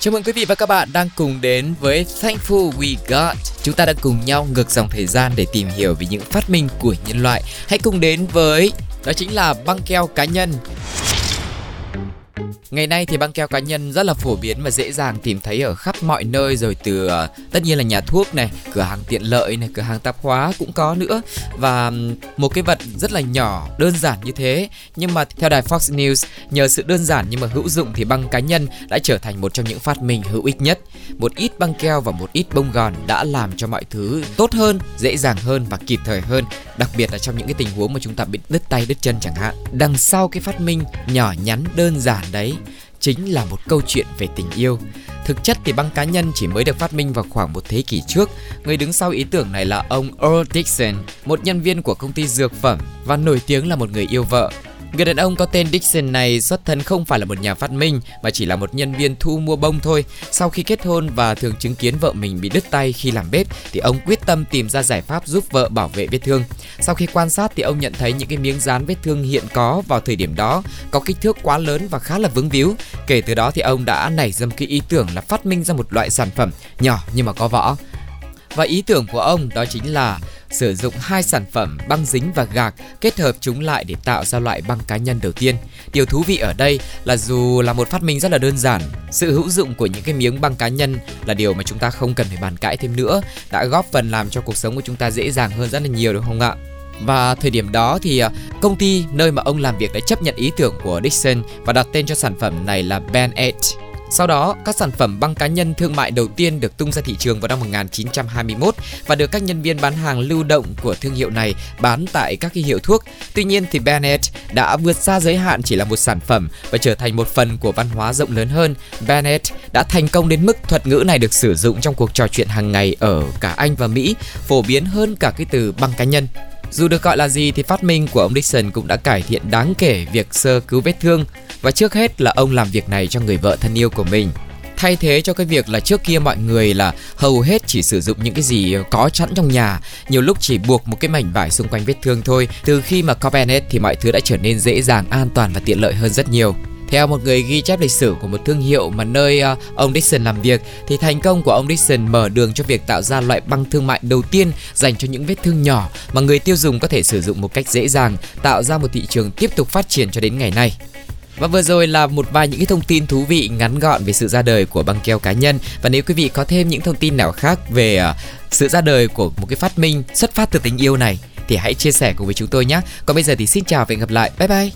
Chào mừng quý vị và các bạn đang cùng đến với Thankful We Got. Chúng ta đang cùng nhau ngược dòng thời gian để tìm hiểu về những phát minh của nhân loại. Hãy cùng đến với, đó chính là băng keo cá nhân. Ngày nay thì băng keo cá nhân rất là phổ biến và dễ dàng tìm thấy ở khắp mọi nơi rồi từ ờ, tất nhiên là nhà thuốc này, cửa hàng tiện lợi này, cửa hàng tạp hóa cũng có nữa và một cái vật rất là nhỏ, đơn giản như thế nhưng mà theo đài Fox News nhờ sự đơn giản nhưng mà hữu dụng thì băng cá nhân đã trở thành một trong những phát minh hữu ích nhất. Một ít băng keo và một ít bông gòn đã làm cho mọi thứ tốt hơn, dễ dàng hơn và kịp thời hơn, đặc biệt là trong những cái tình huống mà chúng ta bị đứt tay đứt chân chẳng hạn. Đằng sau cái phát minh nhỏ nhắn đơn giản đấy chính là một câu chuyện về tình yêu. Thực chất thì băng cá nhân chỉ mới được phát minh vào khoảng một thế kỷ trước. Người đứng sau ý tưởng này là ông Earl Dixon, một nhân viên của công ty dược phẩm và nổi tiếng là một người yêu vợ. Người đàn ông có tên Dixon này xuất thân không phải là một nhà phát minh, mà chỉ là một nhân viên thu mua bông thôi. Sau khi kết hôn và thường chứng kiến vợ mình bị đứt tay khi làm bếp, thì ông quyết tâm tìm ra giải pháp giúp vợ bảo vệ vết thương. Sau khi quan sát, thì ông nhận thấy những cái miếng dán vết thương hiện có vào thời điểm đó có kích thước quá lớn và khá là vướng víu. Kể từ đó thì ông đã nảy ra cái ý tưởng là phát minh ra một loại sản phẩm nhỏ nhưng mà có võ. Và ý tưởng của ông đó chính là sử dụng hai sản phẩm băng dính và gạc kết hợp chúng lại để tạo ra loại băng cá nhân đầu tiên. Điều thú vị ở đây là dù là một phát minh rất là đơn giản, sự hữu dụng của những cái miếng băng cá nhân là điều mà chúng ta không cần phải bàn cãi thêm nữa, đã góp phần làm cho cuộc sống của chúng ta dễ dàng hơn rất là nhiều đúng không ạ? Và thời điểm đó thì à, công ty nơi mà ông làm việc đã chấp nhận ý tưởng của Dixon và đặt tên cho sản phẩm này là Band Aid. Sau đó, các sản phẩm băng cá nhân thương mại đầu tiên được tung ra thị trường vào năm 1921 và được các nhân viên bán hàng lưu động của thương hiệu này bán tại các cái hiệu thuốc. Tuy nhiên thì Bennett đã vượt xa giới hạn chỉ là một sản phẩm và trở thành một phần của văn hóa rộng lớn hơn. Bennett đã thành công đến mức thuật ngữ này được sử dụng trong cuộc trò chuyện hàng ngày ở cả Anh và Mỹ, phổ biến hơn cả cái từ băng cá nhân. Dù được gọi là gì thì phát minh của ông Dixon cũng đã cải thiện đáng kể việc sơ cứu vết thương. Và trước hết là ông làm việc này cho người vợ thân yêu của mình. Thay thế cho cái việc là trước kia mọi người là hầu hết chỉ sử dụng những cái gì có sẵn trong nhà, nhiều lúc chỉ buộc một cái mảnh vải xung quanh vết thương thôi. Từ khi mà có thì mọi thứ đã trở nên dễ dàng, an toàn và tiện lợi hơn rất nhiều theo một người ghi chép lịch sử của một thương hiệu mà nơi uh, ông Dixon làm việc thì thành công của ông Dixon mở đường cho việc tạo ra loại băng thương mại đầu tiên dành cho những vết thương nhỏ mà người tiêu dùng có thể sử dụng một cách dễ dàng, tạo ra một thị trường tiếp tục phát triển cho đến ngày nay. Và vừa rồi là một vài những cái thông tin thú vị ngắn gọn về sự ra đời của băng keo cá nhân và nếu quý vị có thêm những thông tin nào khác về uh, sự ra đời của một cái phát minh xuất phát từ tình yêu này thì hãy chia sẻ cùng với chúng tôi nhé. Còn bây giờ thì xin chào và hẹn gặp lại. Bye bye.